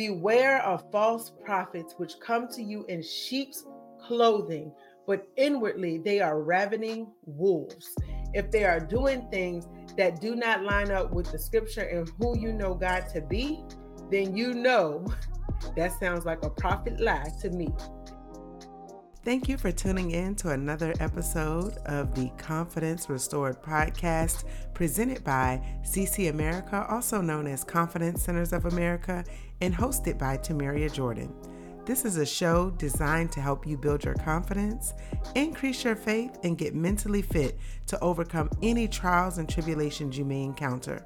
Beware of false prophets which come to you in sheep's clothing, but inwardly they are ravening wolves. If they are doing things that do not line up with the scripture and who you know God to be, then you know that sounds like a prophet lie to me. Thank you for tuning in to another episode of the Confidence Restored podcast presented by CC America, also known as Confidence Centers of America, and hosted by Tomeria Jordan. This is a show designed to help you build your confidence, increase your faith, and get mentally fit to overcome any trials and tribulations you may encounter.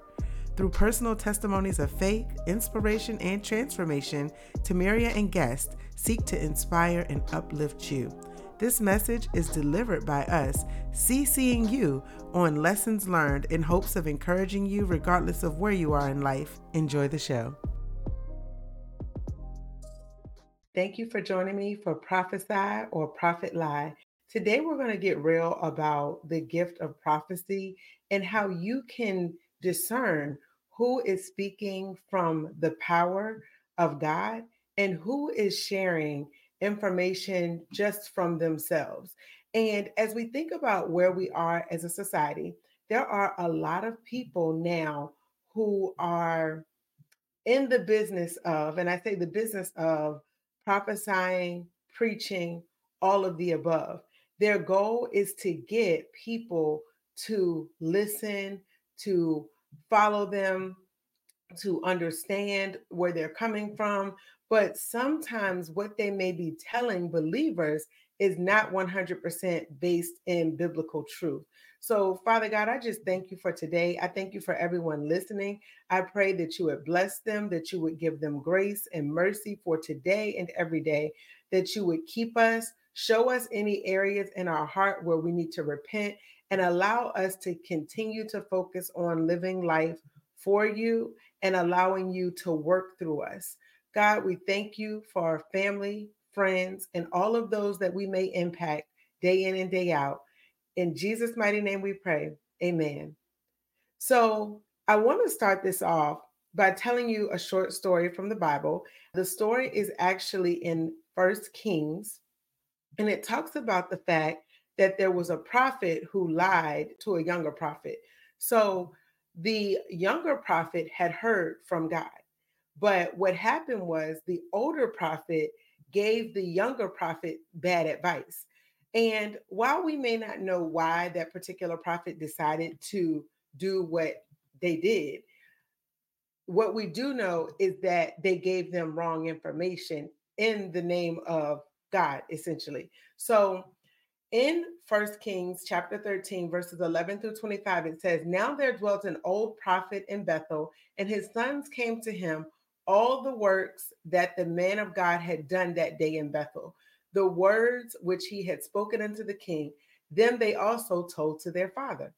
Through personal testimonies of faith, inspiration, and transformation, Tamaria and guests seek to inspire and uplift you. This message is delivered by us, CCing you on lessons learned in hopes of encouraging you regardless of where you are in life. Enjoy the show. Thank you for joining me for Prophesy or Prophet Lie. Today, we're going to get real about the gift of prophecy and how you can discern who is speaking from the power of God and who is sharing information just from themselves. And as we think about where we are as a society, there are a lot of people now who are in the business of, and I say the business of prophesying, preaching, all of the above. Their goal is to get people to listen, to follow them, to understand where they're coming mm-hmm. from. But sometimes what they may be telling believers is not 100% based in biblical truth. So, Father God, I just mm-hmm. thank you for today. I thank you for everyone listening. I pray that you would bless them, that you would give them grace and mercy for today and every day, that you would keep us, show us any areas in our heart where we need to repent, and allow us to continue to focus on living life for you and allowing you to work through us. God, we thank you for our family, friends, and all of those that we may impact day in and day out. In Jesus' mighty name we pray. Amen. So I want to start this off by telling you a short story from the Bible. The story is actually in First Kings, and it talks about the fact that there was a prophet who lied to a younger prophet. So the younger prophet had heard from God. But what happened was the older prophet gave the younger prophet bad advice. And while we may not know why that particular prophet decided to do what they did, what we do know is that they gave them wrong information in the name of God, essentially. So in First Kings chapter 13, verses 11 through 25, it says, Now there dwelt an old prophet in Bethel, and his sons came to him all the works that the man of God had done that day in Bethel, the words which he had spoken unto the king, them they also told to their father.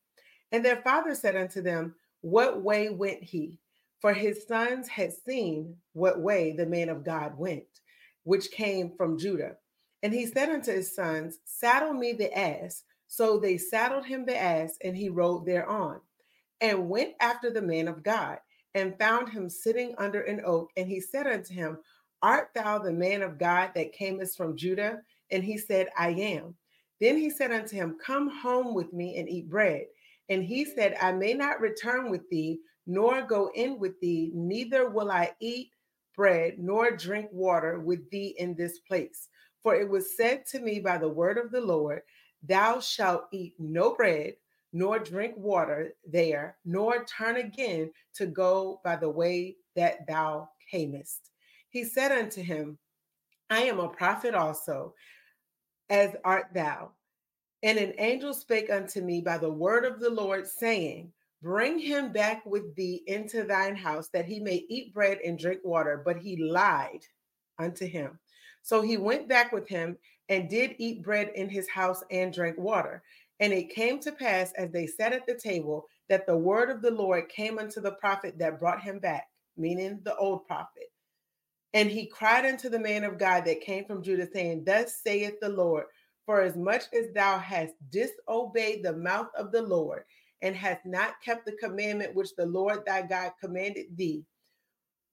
And their father said unto them, What way went he? For his sons had seen what way the man of God went, which came from Judah. And he said unto his sons, Saddle me the ass. So they saddled him the ass, and he rode thereon, and went after the man of God, and found him sitting under an oak. And he said unto him, Art thou the man of God that camest from Judah? And he said, I am. Then he said unto him, Come home with me and eat bread. And he said, I may not return with thee, nor go in with thee, neither will I eat bread nor drink water with thee in this place. For it was said to me by the word of the Lord, Thou shalt eat no bread, nor drink water there, nor turn again to go by the way that thou camest. He said unto him, I am a prophet also, as art thou. And an angel spake unto me by the word of the Lord, saying, Bring him back with thee into thine house, that he may eat bread and drink water. But he lied unto him. So he went back with him and did eat bread in his house and drank water. And it came to pass as they sat at the table that the word of the Lord came unto the prophet that brought him back, meaning the old prophet. And he cried unto the man of God that came from Judah, saying, Thus saith the Lord, for as much as thou hast disobeyed the mouth of the Lord, and hast not kept the commandment which the Lord thy God commanded thee,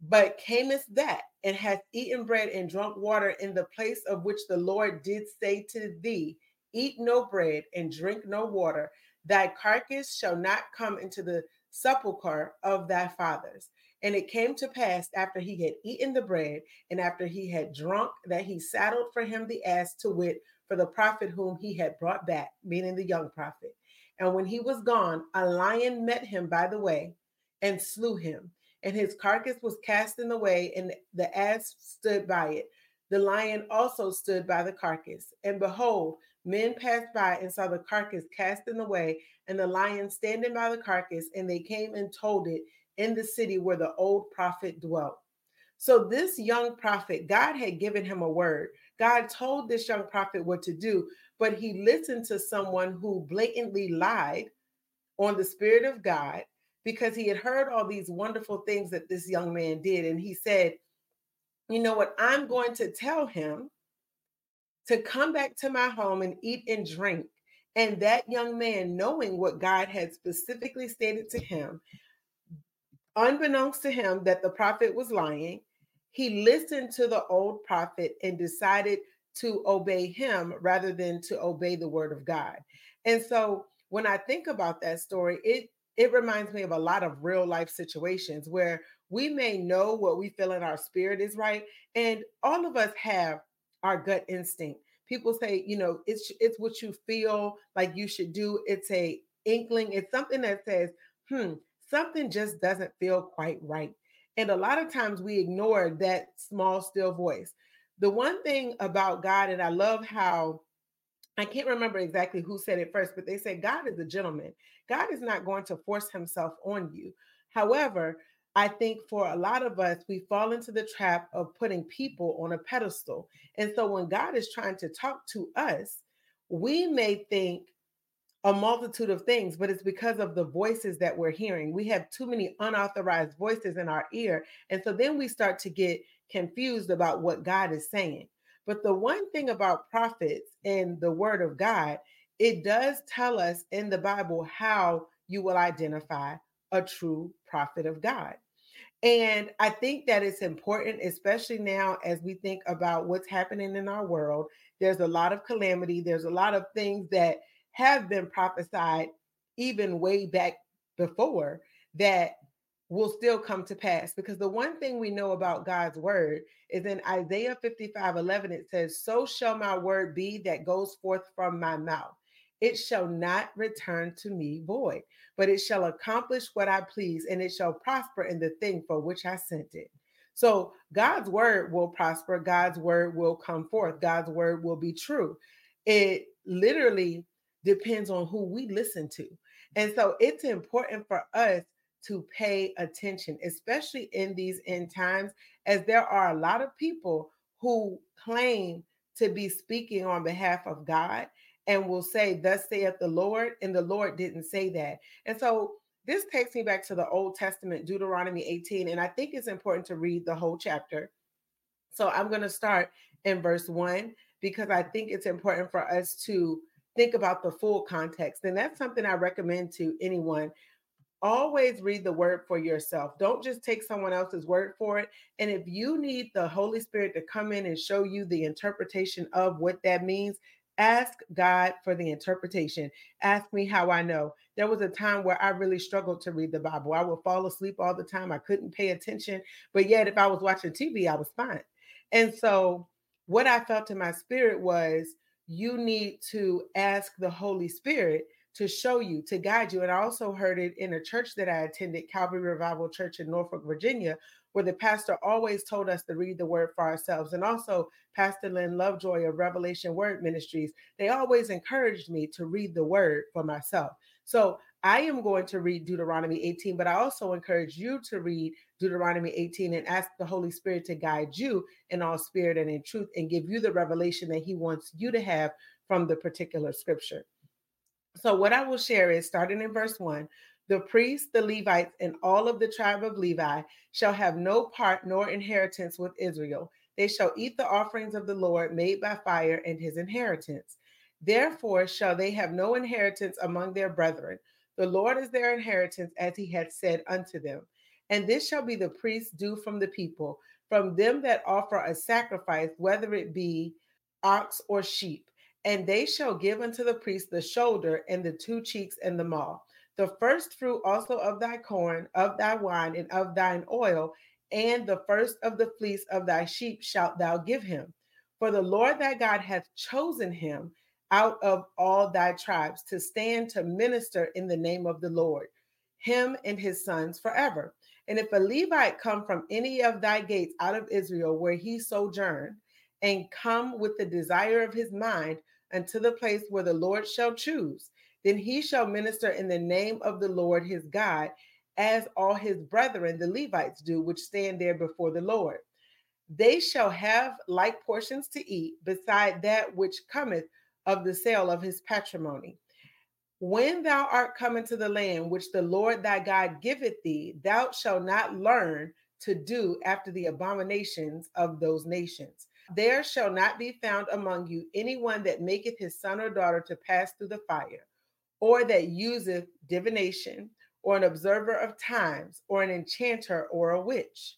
but camest that and hath eaten bread and drunk water in the place of which the Lord did say to thee, Eat no bread and drink no water, thy carcass shall not come into the sepulchre of thy fathers. And it came to pass after he had eaten the bread and after he had drunk that he saddled for him the ass to wit for the prophet whom he had brought back, meaning the young prophet. And when he was gone, a lion met him by the way and slew him. And his carcass was cast in the way, and the ass stood by it. The lion also stood by the carcass. And behold, men passed by and saw the carcass cast in the way, and the lion standing by the carcass, and they came and told it in the city where the old prophet dwelt. So, this young prophet, God had given him a word. God told this young prophet what to do, but he listened to someone who blatantly lied on the Spirit of God because he had heard all these wonderful things that this young man did. And he said, You know what? I'm going to tell him to come back to my home and eat and drink. And that young man, knowing what God had specifically stated to him, unbeknownst to him that the prophet was lying, he listened to the old prophet and decided to obey him rather than to obey the word of God. And so when I think about that story, it it reminds me of a lot of real life situations where we may know what we feel in our spirit is right and all of us have our gut instinct people say you know it's it's what you feel like you should do it's a inkling it's something that says hmm something just doesn't feel quite right. And a lot of times we ignore that small, still voice. The one thing about God, and I love how I can't remember exactly who said it first, but they said God is a gentleman. God is not going to force himself on you. However, I think for a lot of us, we fall into the trap of putting people on a pedestal. And so when God is trying to talk to us, we may think a multitude of things, but it's because of the voices that we're hearing. We have too many unauthorized voices in our ear. And so then we start to get confused about what God is saying. But the one thing about prophets and the word of God, it does tell us in the Bible how you will identify a true prophet of God. And I think that it's important, especially now as we think about what's happening in our world. There's a lot of calamity, there's a lot of things that have been prophesied even way back before that will still come to pass. Because the one thing we know about God's word is in Isaiah 55 11, it says, So shall my word be that goes forth from my mouth. It shall not return to me void, but it shall accomplish what I please, and it shall prosper in the thing for which I sent it. So God's word will prosper, God's word will come forth, God's word will be true. It literally depends on who we listen to. And so it's important for us to pay attention, especially in these end times, as there are a lot of people who claim to be speaking on behalf of God and will say, Thus saith the Lord, and the Lord didn't say that. And so this takes me back to the Old Testament, Deuteronomy 18, and I think it's important to read the whole chapter. So I'm going to start in verse 1 because I think it's important for us to think about the full context. And that's something I recommend to anyone. Always read the word for yourself. Don't just take someone else's word for it. And if you need the Holy Spirit to come in and show you the interpretation of what that means, ask God for the interpretation. Ask me how I know. There was a time where I really struggled to read the Bible. I would fall asleep all the time. I couldn't pay attention. But yet, if I was watching TV, I was fine. And so, what I felt in my spirit was you need to ask the Holy Spirit to show you, to guide you. And I also heard it in a church that I attended, Calvary Revival Church in Norfolk, Virginia, where the pastor always told us to read the word for ourselves. And also, Pastor Lynn Lovejoy of Revelation Word Ministries, they always encouraged me to read the word for myself. So I am going to read Deuteronomy 18, but I also encourage you to read Deuteronomy 18 and ask the Holy Spirit to guide you in all spirit and in truth and give you the revelation that He wants you to have from the particular scripture. So, what I will share is starting in verse 1 the priests, the Levites, and all of the tribe of Levi shall have no part nor inheritance with Israel. They shall eat the offerings of the Lord made by fire and his inheritance. Therefore shall they have no inheritance among their brethren. The Lord is their inheritance, as he hath said unto them. And this shall be the priest's due from the people, from them that offer a sacrifice, whether it be ox or sheep. And they shall give unto the priest the shoulder and the two cheeks and the maw. The first fruit also of thy corn, of thy wine, and of thine oil, and the first of the fleece of thy sheep shalt thou give him. For the Lord thy God hath chosen him out of all thy tribes to stand to minister in the name of the Lord, him and his sons forever. And if a Levite come from any of thy gates out of Israel where he sojourned, and come with the desire of his mind unto the place where the Lord shall choose, then he shall minister in the name of the Lord his God, as all his brethren, the Levites, do, which stand there before the Lord. They shall have like portions to eat, beside that which cometh of the sale of his patrimony. When thou art come into the land which the Lord thy God giveth thee, thou shalt not learn to do after the abominations of those nations. There shall not be found among you anyone that maketh his son or daughter to pass through the fire, or that useth divination, or an observer of times, or an enchanter, or a witch,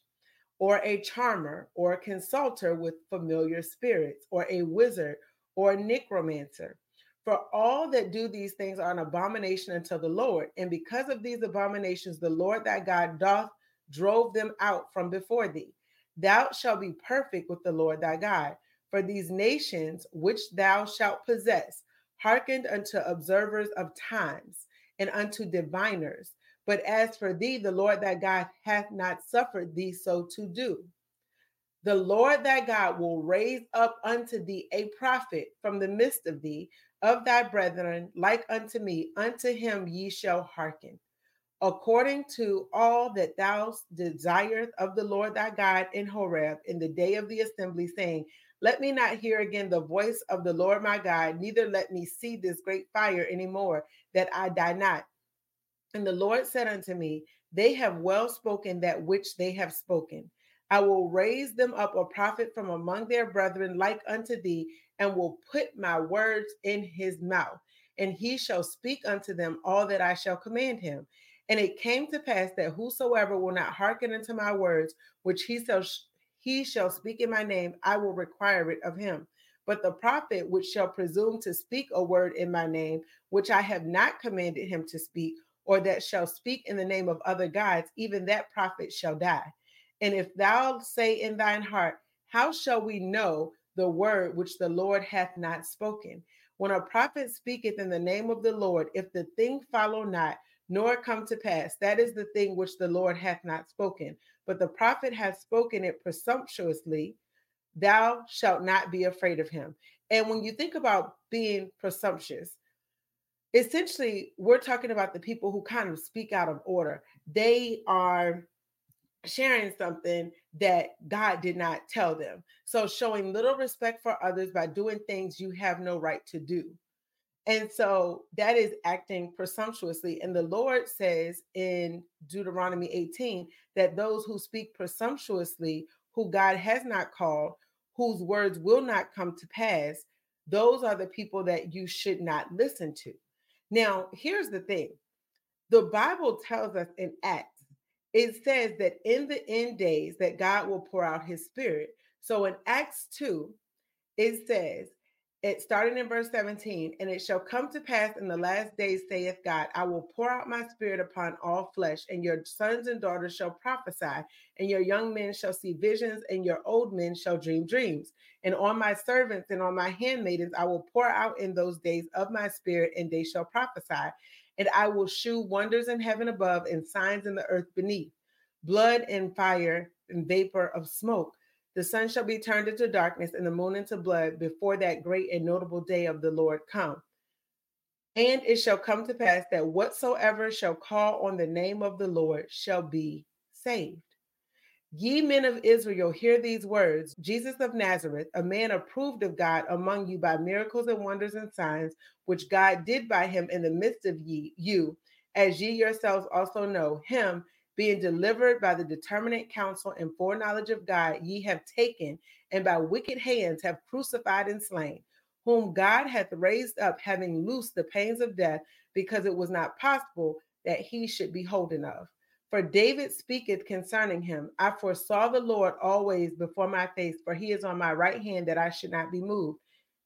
or a charmer, or a consulter with familiar spirits, or a wizard, or a necromancer for all that do these things are an abomination unto the Lord. And because of these abominations, the Lord thy God doth drove them out from before thee. Thou shalt be perfect with the Lord thy God. For these nations which thou shalt possess hearkened unto observers of times and unto diviners. But as for thee, the Lord thy God hath not suffered thee so to do. The Lord thy God will raise up unto thee a prophet from the midst of thee, of thy brethren, like unto me, unto him ye shall hearken. According to all that thou desirest of the Lord thy God in Horeb in the day of the assembly, saying, Let me not hear again the voice of the Lord my God, neither let me see this great fire any more, that I die not. And the Lord said unto me, They have well spoken that which they have spoken. I will raise them up a prophet from among their brethren, like unto thee, and will put my words in his mouth, and he shall speak unto them all that I shall command him. And it came to pass that whosoever will not hearken unto my words, which he shall he shall speak in my name, I will require it of him. But the prophet which shall presume to speak a word in my name, which I have not commanded him to speak, or that shall speak in the name of other gods, even that prophet shall die. And if thou say in thine heart, How shall we know the word which the Lord hath not spoken? When a prophet speaketh in the name of the Lord, if the thing follow not, nor come to pass, that is the thing which the Lord hath not spoken. But the prophet has spoken it presumptuously, thou shalt not be afraid of him. And when you think about being presumptuous, essentially, we're talking about the people who kind of speak out of order. They are sharing something that God did not tell them. So showing little respect for others by doing things you have no right to do. And so that is acting presumptuously. And the Lord says in Deuteronomy 18 that those who speak presumptuously, who God has not called, whose words will not come to pass, those are the people that you should not listen to. Now, here's the thing the Bible tells us in Acts it says that in the end days that God will pour out his spirit. So in Acts 2, it says, it started in verse 17, and it shall come to pass in the last days, saith God, I will pour out my spirit upon all flesh, and your sons and daughters shall prophesy, and your young men shall see visions, and your old men shall dream dreams. And on my servants and on my handmaidens I will pour out in those days of my spirit, and they shall prophesy and I will shew wonders in heaven above and signs in the earth beneath, blood and fire and vapor of smoke. The sun shall be turned into darkness and the moon into blood before that great and notable day of the Lord come. And it shall come to pass that whatsoever shall call on the name of the Lord shall be saved. Ye men of Israel, hear these words Jesus of Nazareth, a man approved of God among you by miracles and wonders and signs, which God did by him in the midst of ye, you, as ye yourselves also know, him being delivered by the determinate counsel and foreknowledge of God, ye have taken, and by wicked hands have crucified and slain, whom God hath raised up, having loosed the pains of death, because it was not possible that he should be holden of. For David speaketh concerning him I foresaw the Lord always before my face, for he is on my right hand that I should not be moved.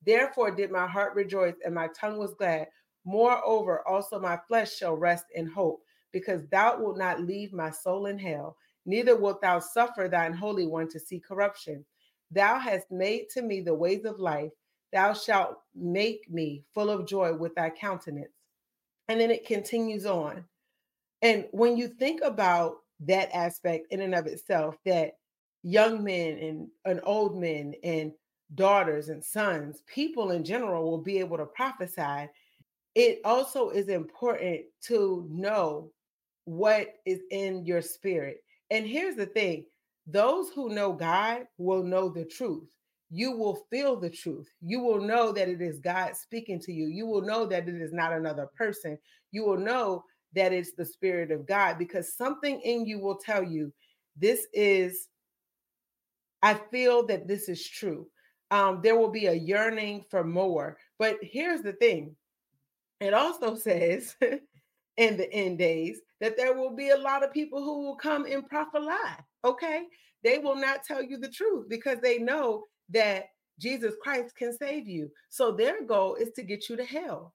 Therefore did my heart rejoice and my tongue was glad. Moreover, also my flesh shall rest in hope, because thou wilt not leave my soul in hell, neither wilt thou suffer thine holy one to see corruption. Thou hast made to me the ways of life. Thou shalt make me full of joy with thy countenance. And then it continues on. And when you think about that aspect in and of itself, that young men and, and old men and daughters and sons, people in general will be able to prophesy, it also is important to know what is in your spirit. And here's the thing those who know God will know the truth. You will feel the truth. You will know that it is God speaking to you. You will know that it is not another person. You will know that it's the Spirit of God because something in you will tell you this is, I feel that this is true. Um, there will be a yearning for more. But here's the thing it also says in the end days that there will be a lot of people who will come and prophet lie. Okay. They will not tell you the truth because they know that Jesus Christ can save you. So their goal is to get you to hell.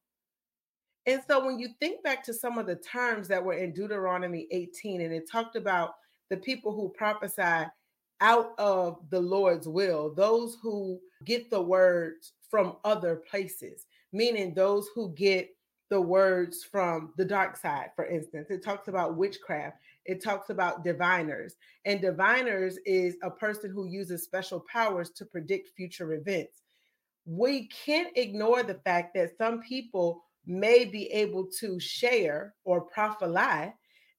And so when you think back to some of the terms that were in Deuteronomy 18, and it talked about the people who prophesy out of the Lord's will, those who get the words from other places, meaning those who get the words from the dark side, for instance. It talks about witchcraft, it talks about diviners. And diviners is a person who uses special powers to predict future events. We can't ignore the fact that some people may be able to share or prophesy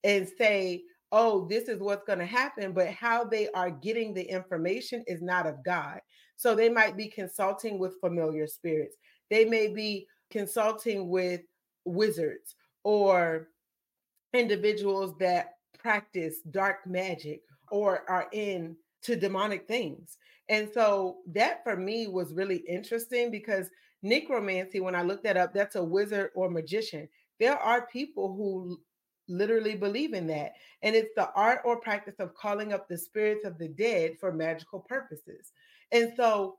and say, oh, this is what's going to happen, but how they are getting the information is not of God. So they might be consulting with familiar spirits. They may be consulting with wizards or individuals that practice dark magic or are in to demonic things. And so that for me was really interesting because necromancy, when I looked that up, that's a wizard or magician. There are people who literally believe in that. And it's the art or practice of calling up the spirits of the dead for magical purposes. And so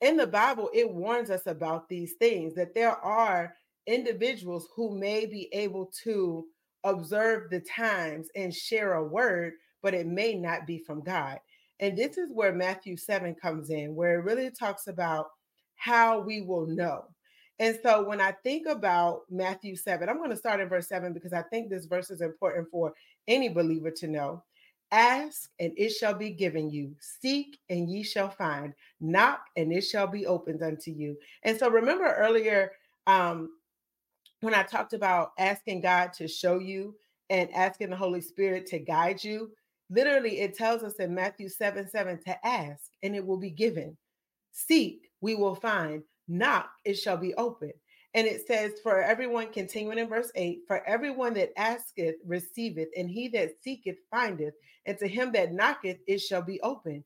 in the Bible, it warns us about these things that there are individuals who may be able to observe the times and share a word, but it may not be from God. And this is where Matthew 7 comes in, where it really talks about how we will know. And so when I think about Matthew 7, I'm going to start in verse 7 because I think this verse is important for any believer to know. Ask and it shall be given you. Seek and ye shall find. Knock and it shall be opened unto you. And so remember earlier um, when I talked about asking God to show you and asking the Holy Spirit to guide you, literally it tells us in Matthew 7 7 to ask and it will be given. Seek, we will find. Knock, it shall be open. And it says, For everyone, continuing in verse 8, for everyone that asketh receiveth, and he that seeketh findeth, and to him that knocketh it shall be open.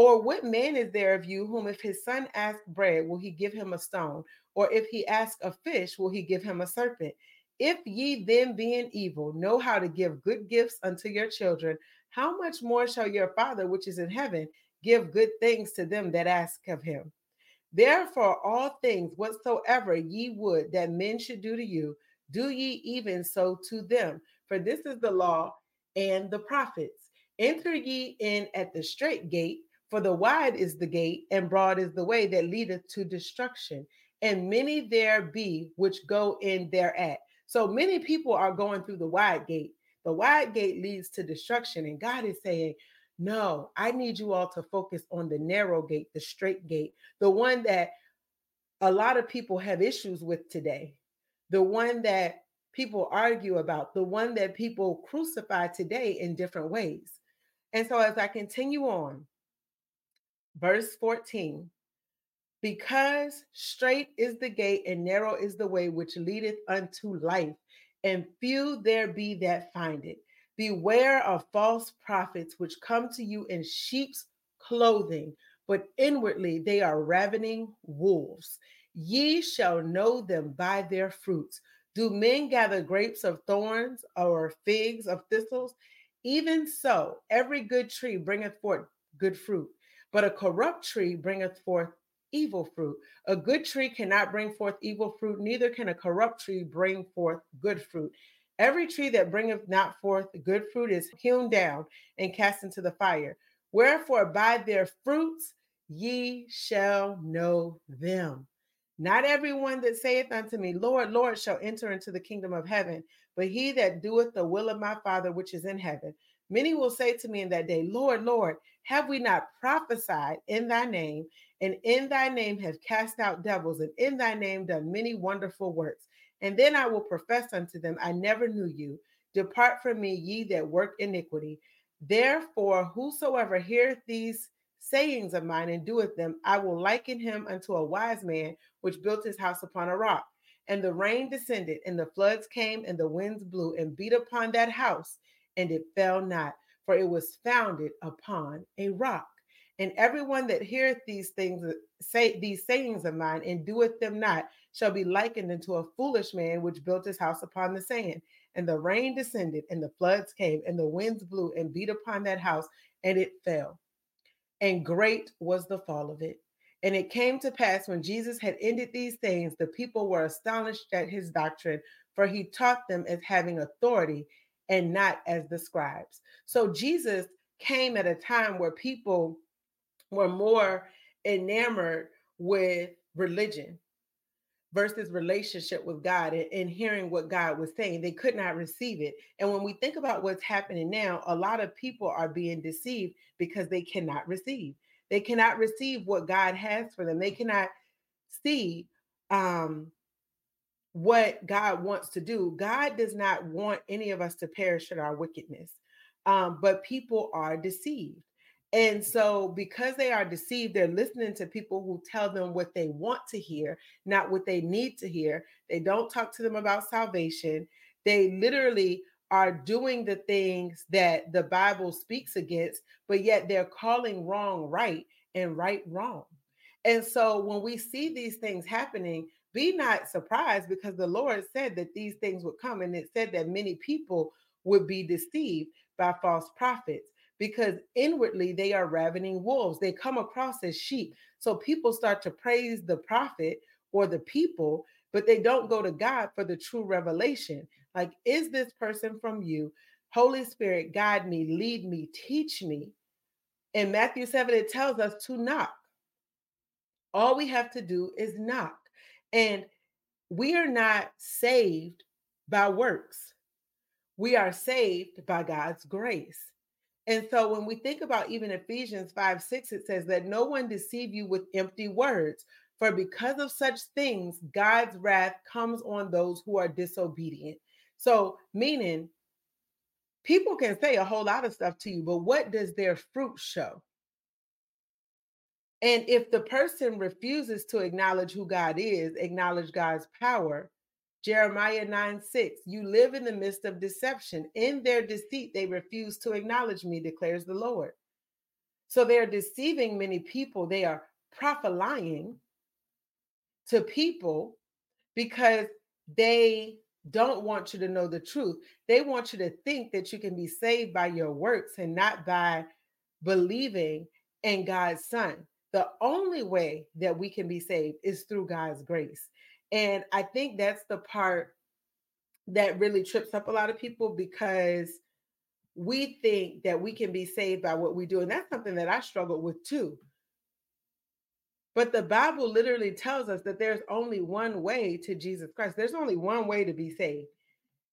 Or what man is there of you whom, if his son ask bread, will he give him a stone? Or if he ask a fish, will he give him a serpent? If ye then, being evil, know how to give good gifts unto your children, how much more shall your Father which is in heaven give good things to them that ask of him? Therefore, all things whatsoever ye would that men should do to you, do ye even so to them. For this is the law and the prophets. Enter ye in at the straight gate, for the wide is the gate, and broad is the way that leadeth to destruction, and many there be which go in thereat. So many people are going through the wide gate. The wide gate leads to destruction, and God is saying, no, I need you all to focus on the narrow gate, the straight gate, the one that a lot of people have issues with today, the one that people argue about, the one that people crucify today in different ways. And so, as I continue on, verse 14 because straight is the gate and narrow is the way which leadeth unto life, and few there be that find it. Beware of false prophets which come to you in sheep's clothing, but inwardly they are ravening wolves. Ye shall know them by their fruits. Do men gather grapes of thorns or figs of thistles? Even so, every good tree bringeth forth good fruit, but a corrupt tree bringeth forth evil fruit. A good tree cannot bring forth evil fruit, neither can a corrupt tree bring forth good fruit. Every tree that bringeth not forth good fruit is hewn down and cast into the fire. Wherefore, by their fruits ye shall know them. Not everyone that saith unto me, Lord, Lord, shall enter into the kingdom of heaven, but he that doeth the will of my Father which is in heaven. Many will say to me in that day, Lord, Lord, have we not prophesied in thy name, and in thy name have cast out devils, and in thy name done many wonderful works? And then I will profess unto them, I never knew you. Depart from me, ye that work iniquity. Therefore, whosoever heareth these sayings of mine and doeth them, I will liken him unto a wise man which built his house upon a rock. And the rain descended, and the floods came, and the winds blew and beat upon that house, and it fell not, for it was founded upon a rock. And everyone that heareth these things, say these sayings of mine, and doeth them not, shall be likened unto a foolish man which built his house upon the sand. And the rain descended, and the floods came, and the winds blew and beat upon that house, and it fell. And great was the fall of it. And it came to pass when Jesus had ended these things, the people were astonished at his doctrine, for he taught them as having authority and not as the scribes. So Jesus came at a time where people were more enamored with religion versus relationship with God and, hearing what God was saying. They could not receive it. And when we think about what's happening now, a lot of people are being deceived because they cannot receive. They cannot receive what God has for them. They cannot see um, what God wants to do. God does not want any of us to perish in our wickedness, um, but people are deceived. And so, because they are deceived, they're listening to people who tell them what they want to hear, not what they need to hear. They don't talk to them about salvation. They literally are doing the things that the Bible speaks against, but yet they're calling wrong right and right wrong. And so, when we see these things happening, be not surprised because the Lord said that these things would come, and it said that many people would be deceived by false prophets because inwardly they are ravening wolves. They come across as sheep. So people start to praise the prophet or the people, but they don't go to God for the true revelation. Like, is this person from you? Holy Spirit, guide me, lead me, teach me. In Matthew 7, it tells us to knock. All we have to do is knock. And we are not saved by works. We are saved by God's grace. And so when we think about even Ephesians 5 6, it says that no one deceive you with empty words. For because of such things, God's wrath comes on those who are disobedient. So, meaning people can say a whole lot of stuff to you, but what does their fruit show? And if the person refuses to acknowledge who God is, acknowledge God's power, Jeremiah 9 6, you live in the midst of deception. In their deceit, they refuse to acknowledge me, declares the Lord. So they're deceiving many people. They are prophesying to people because they don't want you to know the truth. They want you to think that you can be saved by your works and not by believing in God's Son. The only way that we can be saved is through God's grace. And I think that's the part that really trips up a lot of people because we think that we can be saved by what we do. And that's something that I struggle with too. But the Bible literally tells us that there's only one way to Jesus Christ. There's only one way to be saved.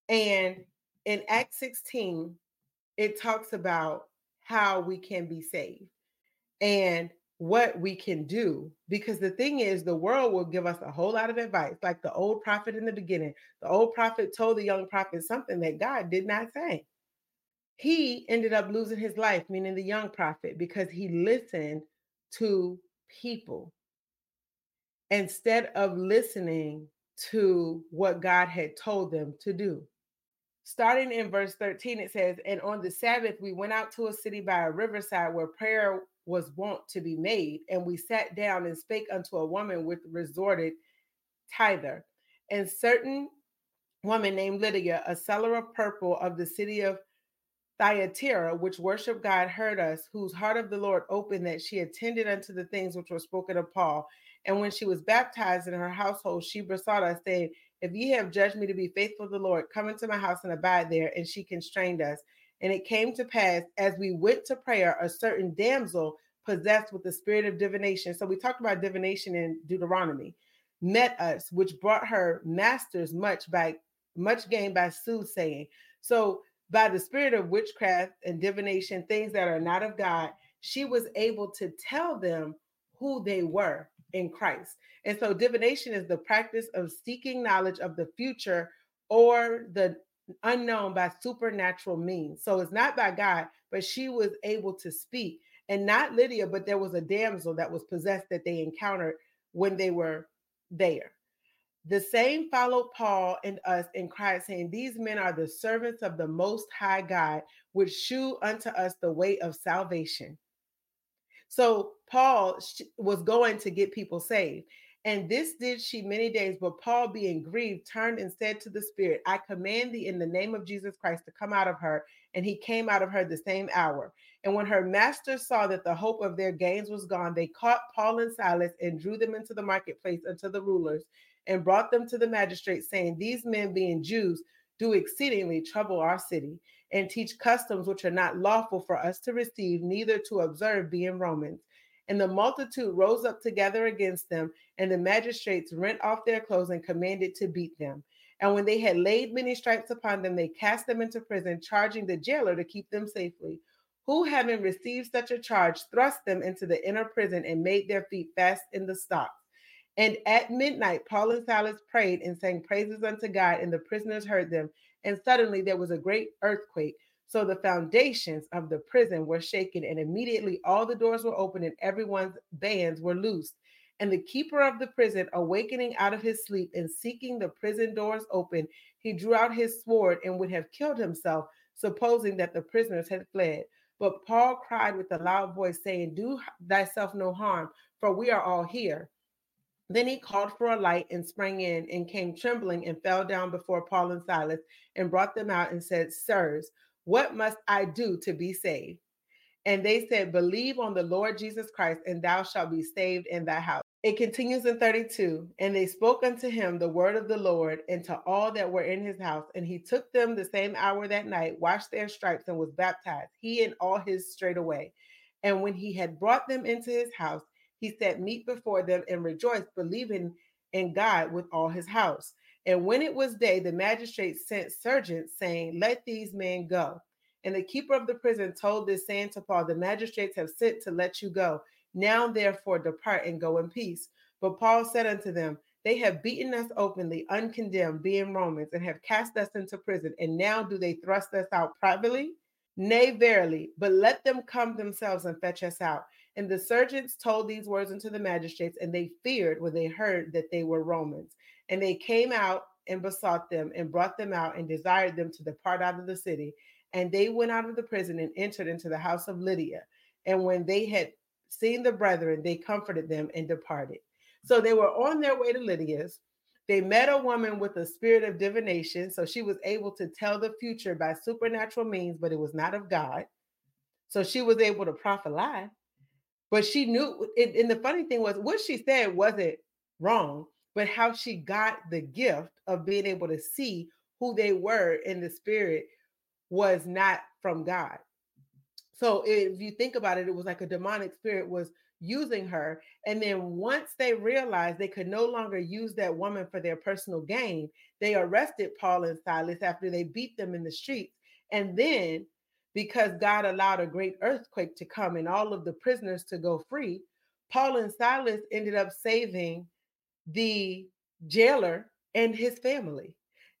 And in Acts 16, it talks about how we can be saved. And what we can do because the thing is the world will give us a whole lot of advice like the old prophet in the beginning the old prophet told the young prophet something that god did not say. He ended up losing his life meaning the young prophet because he listened to people. Instead of listening to what god had told them to do. Starting in verse 13 it says and on the sabbath we went out to a city by a riverside where prayer was wont to be made. And we sat down and spake unto a woman with resorted tither. And certain woman named Lydia, a seller of purple of the city of Thyatira, which worshiped God, heard us, whose heart of the Lord opened that she attended unto the things which were spoken of Paul. And when she was baptized in her household, she besought us, saying, If ye have judged me to be faithful to the Lord, come into my house and abide there. And she constrained us. And it came to pass, as we went to prayer, a certain damsel possessed with the spirit of divination. So we talked about divination in Deuteronomy, met us, which brought her masters much by much gain by soothsaying. So by the spirit of witchcraft and divination, things that are not of God, she was able to tell them who they were in Christ. And so divination is the practice of seeking knowledge of the future or the unknown by supernatural means. So it's not by God, but she was able to speak. And not Lydia, but there was a damsel that was possessed that they encountered when they were there. The same followed Paul and us in Christ, saying, These men are the servants of the Most High God, which shew unto us the way of salvation. So Paul was going to get people saved. And this did she many days, but Paul, being grieved, turned and said to the Spirit, I command thee in the name of Jesus Christ to come out of her. And he came out of her the same hour. And when her masters saw that the hope of their gains was gone, they caught Paul and Silas and drew them into the marketplace unto the rulers and brought them to the magistrates, saying, These men, being Jews, do exceedingly trouble our city and teach customs which are not lawful for us to receive, neither to observe, being Romans. And the multitude rose up together against them, and the magistrates rent off their clothes and commanded to beat them. And when they had laid many stripes upon them, they cast them into prison, charging the jailer to keep them safely. Who, having received such a charge, thrust them into the inner prison and made their feet fast in the stocks. And at midnight, Paul and Silas prayed and sang praises unto God, and the prisoners heard them. And suddenly there was a great earthquake. So the foundations of the prison were shaken, and immediately all the doors were opened, and everyone's bands were loosed. And the keeper of the prison, awakening out of his sleep and seeking the prison doors open, he drew out his sword and would have killed himself, supposing that the prisoners had fled. But Paul cried with a loud voice, saying, Do thyself no harm, for we are all here. Then he called for a light and sprang in and came trembling and fell down before Paul and Silas and brought them out and said, Sirs, what must I do to be saved? And they said, Believe on the Lord Jesus Christ, and thou shalt be saved in thy house. It continues in 32. And they spoke unto him the word of the Lord and to all that were in his house. And he took them the same hour that night, washed their stripes, and was baptized, he and all his straightway. And when he had brought them into his house, he set meat before them and rejoiced, believing in God with all his house. And when it was day, the magistrates sent sergeants, saying, Let these men go. And the keeper of the prison told this, saying to Paul, The magistrates have sent to let you go. Now, therefore, depart and go in peace. But Paul said unto them, They have beaten us openly, uncondemned, being Romans, and have cast us into prison. And now do they thrust us out privately? Nay, verily, but let them come themselves and fetch us out. And the sergeants told these words unto the magistrates, and they feared when they heard that they were Romans. And they came out and besought them and brought them out and desired them to depart out of the city. And they went out of the prison and entered into the house of Lydia. And when they had seen the brethren, they comforted them and departed. So they were on their way to Lydia's. They met a woman with a spirit of divination. So she was able to tell the future by supernatural means, but it was not of God. So she was able to prophesy. But she knew and the funny thing was what she said wasn't wrong, but how she got the gift of being able to see who they were in the spirit was not from God. So if you think about it, it was like a demonic spirit was using her. And then once they realized they could no longer use that woman for their personal gain, they arrested Paul and Silas after they beat them in the streets. And then because God allowed a great earthquake to come and all of the prisoners to go free, Paul and Silas ended up saving the jailer and his family.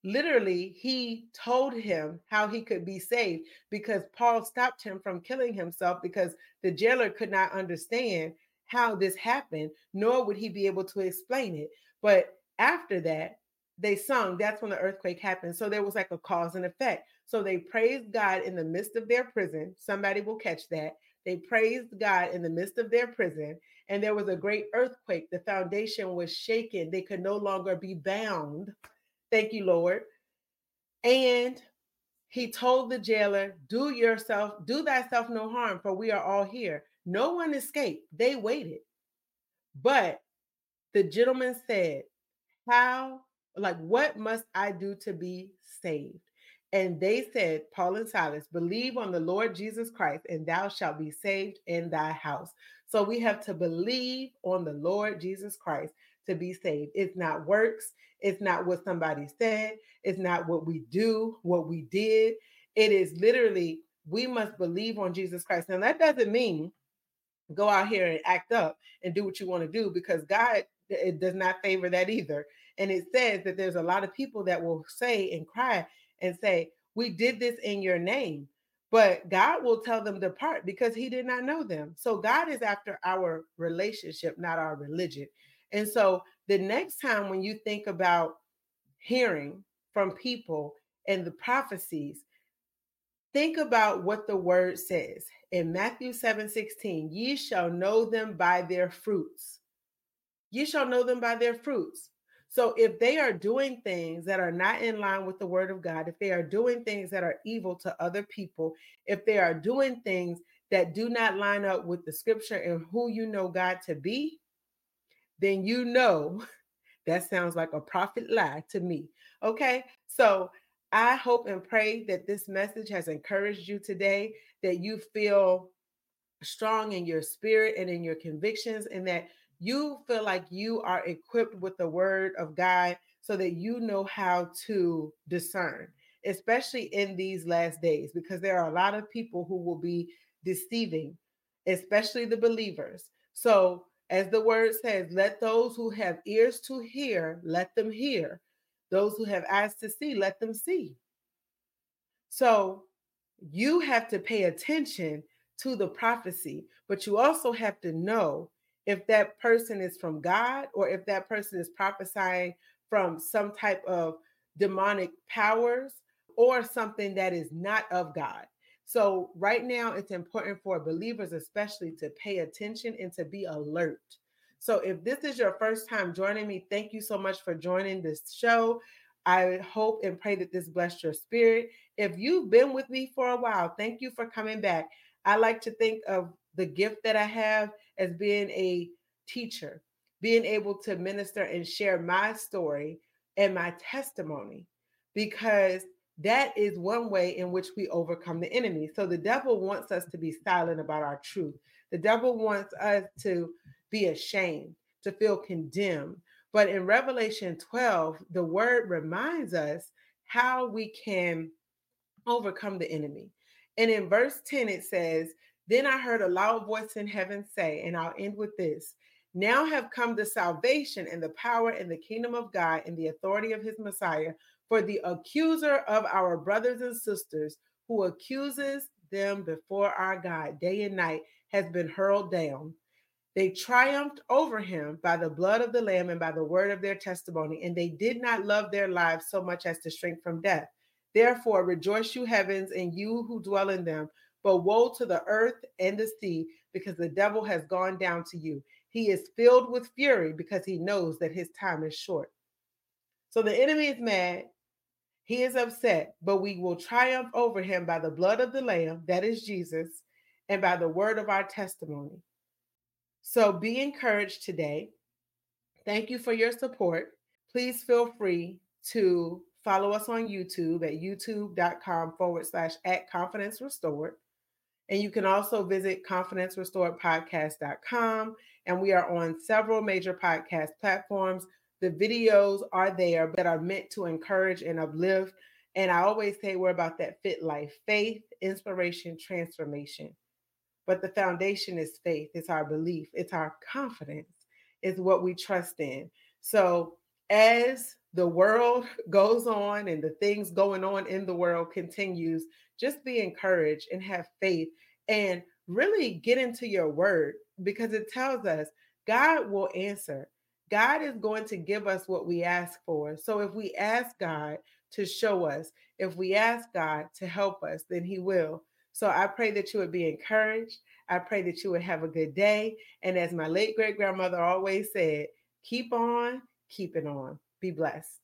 Literally, he told him how he could be saved because Paul stopped him from killing himself because the jailer could not understand how this happened, nor would he be able to explain it. But after that, they sung, that's when the earthquake happened. So there was like a cause and effect. So they praised God in the midst of their prison. Somebody will catch that. They praised God in the midst of their prison, and there was a great earthquake. The foundation was shaken. They could no longer be bound. Thank you, Lord. And he told the jailer, Do yourself, do thyself no harm, for we are all here. No one escaped. They waited. But the gentleman said, How, like, what must I do to be saved? And they said, Paul and Silas, believe on the Lord Jesus Christ, and thou shalt be saved in thy house. So we have to believe on the Lord Jesus Christ to be saved. It's not works, it's not what somebody said, it's not what we do, what we did. It is literally, we must believe on Jesus Christ. Now, that doesn't mean go out here and act up and do what you want to do because God it does not favor that either. And it says that there's a lot of people that will say and cry and say, We did this in your name. But God will tell them depart because he did not know them. So God is after our relationship, not our religion. And so the next time when you think about hearing from people and the prophecies, think about what the word says in Matthew 7 16. Ye shall know them by their fruits. Ye shall know them by their fruits. So if they are doing things that are not in line with the word of God, if they are doing things that are evil to other people, if they are doing things that do not line up with the scripture and who you know God to be, then you know that sounds like a prophet lie to me. Okay. So I hope and pray that this message has encouraged you today, that you feel strong in your spirit and in your convictions, and that you feel like you are equipped with the word of God so that you know how to discern, especially in these last days, because there are a lot of people who will be deceiving, especially the believers. So, as the word says, let those who have ears to hear, let them hear. Those who have eyes to see, let them see. So, you have to pay attention to the prophecy, but you also have to know if that person is from God or if that person is prophesying from some type of demonic powers or something that is not of God. So, right now, it's important for believers, especially, to pay attention and to be alert. So, if this is your first time joining me, thank you so much for joining this show. I hope and pray that this blessed your spirit. If you've been with me for a while, thank you for coming back. I like to think of the gift that I have as being a teacher, being able to minister and share my story and my testimony, because that is one way in which we overcome the enemy. So the devil wants us to be silent about our truth. The devil wants us to be ashamed, to feel condemned. But in Revelation 12, the word reminds us how we can overcome the enemy. And in verse 10, it says, then I heard a loud voice in heaven say, and I'll end with this now have come the salvation and the power and the kingdom of God and the authority of his Messiah. For the accuser of our brothers and sisters who accuses them before our God day and night has been hurled down. They triumphed over him by the blood of the Lamb and by the word of their testimony, and they did not love their lives so much as to shrink from death. Therefore, rejoice, you heavens, and you who dwell in them. But woe to the earth and the sea, because the devil has gone down to you. He is filled with fury because he knows that his time is short. So the enemy is mad. He is upset, but we will triumph over him by the blood of the Lamb, that is Jesus, and by the word of our testimony. So be encouraged today. Thank you for your support. Please feel free to follow us on YouTube at youtube.com forward slash at confidence restored. And you can also visit confidencerestoredpodcast.com. And we are on several major podcast platforms. The videos are there that are meant to encourage and uplift. And I always say we're about that fit life faith, inspiration, transformation. But the foundation is faith, it's our belief, it's our confidence, it's what we trust in. So as the world goes on and the things going on in the world continues, just be encouraged and have faith and really get into your word because it tells us God will answer. God is going to give us what we ask for. So if we ask God to show us, if we ask God to help us, then He will. So I pray that you would be encouraged. I pray that you would have a good day. And as my late great grandmother always said, keep on keeping on. Be blessed.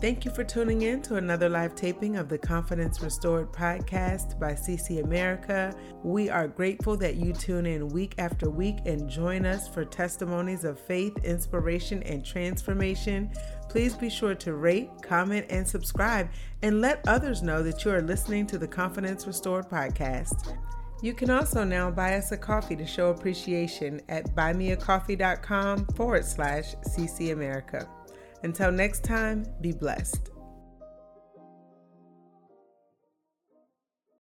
Thank you for tuning in to another live taping of the Confidence Restored podcast by CC America. We are grateful that you tune in week after week and join us for testimonies of faith, inspiration, and transformation. Please be sure to rate, comment, and subscribe, and let others know that you are listening to the Confidence Restored podcast. You can also now buy us a coffee to show appreciation at buymeacoffee.com forward slash CC America. Until next time, be blessed.